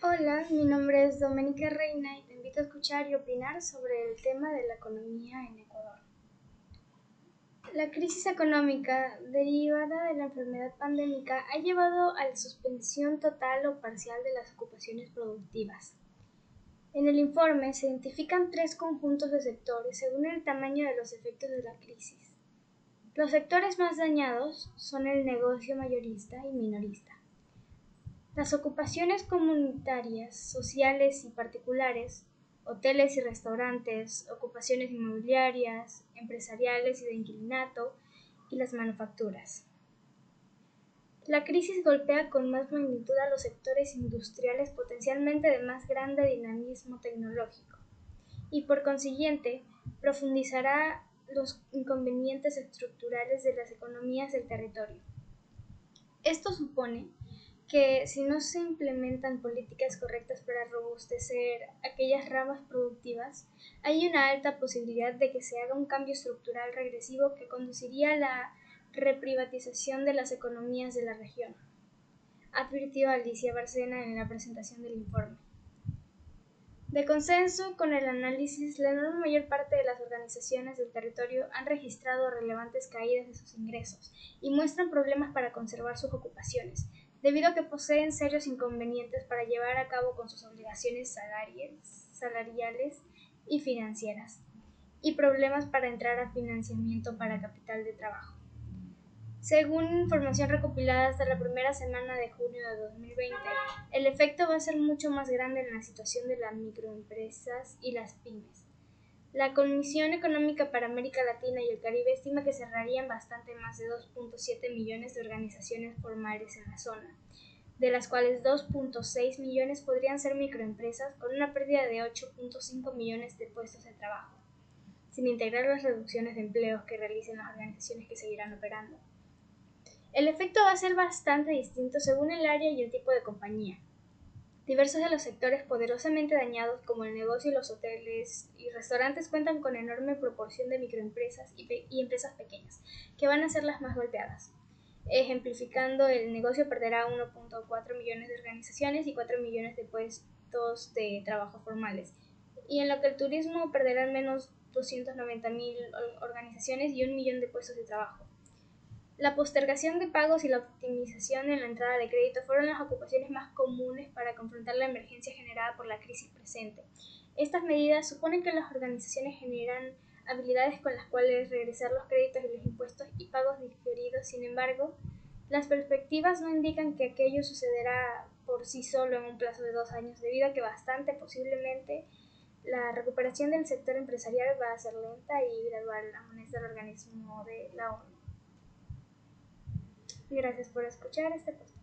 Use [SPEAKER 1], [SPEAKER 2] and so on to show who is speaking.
[SPEAKER 1] Hola, mi nombre es Doménica Reina y te invito a escuchar y opinar sobre el tema de la economía en Ecuador. La crisis económica derivada de la enfermedad pandémica ha llevado a la suspensión total o parcial de las ocupaciones productivas. En el informe se identifican tres conjuntos de sectores según el tamaño de los efectos de la crisis. Los sectores más dañados son el negocio mayorista y minorista. Las ocupaciones comunitarias, sociales y particulares, hoteles y restaurantes, ocupaciones inmobiliarias, empresariales y de inquilinato, y las manufacturas. La crisis golpea con más magnitud a los sectores industriales potencialmente de más grande dinamismo tecnológico, y por consiguiente profundizará los inconvenientes estructurales de las economías del territorio. Esto supone que si no se implementan políticas correctas para robustecer aquellas ramas productivas, hay una alta posibilidad de que se haga un cambio estructural regresivo que conduciría a la reprivatización de las economías de la región, advirtió Alicia Barcena en la presentación del informe. De consenso con el análisis, la enorme mayor parte de las organizaciones del territorio han registrado relevantes caídas de sus ingresos y muestran problemas para conservar sus ocupaciones, debido a que poseen serios inconvenientes para llevar a cabo con sus obligaciones salariales y financieras, y problemas para entrar a financiamiento para capital de trabajo. Según información recopilada hasta la primera semana de junio de 2020, el efecto va a ser mucho más grande en la situación de las microempresas y las pymes. La Comisión Económica para América Latina y el Caribe estima que cerrarían bastante más de 2.7 millones de organizaciones formales en la zona, de las cuales 2.6 millones podrían ser microempresas con una pérdida de 8.5 millones de puestos de trabajo, sin integrar las reducciones de empleos que realicen las organizaciones que seguirán operando. El efecto va a ser bastante distinto según el área y el tipo de compañía. Diversos de los sectores poderosamente dañados, como el negocio y los hoteles y restaurantes, cuentan con enorme proporción de microempresas y, empresas pequeñas, que van a ser las más golpeadas. Ejemplificando, el negocio perderá 1.4 millones de organizaciones y 4 millones de puestos de trabajo formales, y en lo que el turismo perderá al menos 290 mil organizaciones y un millón de puestos de trabajo. La postergación de pagos y la optimización en la entrada de crédito fueron las ocupaciones más comunes para confrontar la emergencia generada por la crisis presente. Estas medidas suponen que las organizaciones generan habilidades con las cuales regresar los créditos y los impuestos y pagos diferidos. Sin embargo, las perspectivas no indican que aquello sucederá por sí solo en un plazo de dos años, debido a que bastante posiblemente la recuperación del sector empresarial va a ser lenta y gradual, amonesta el organismo de la ONU. Gracias por escuchar este podcast.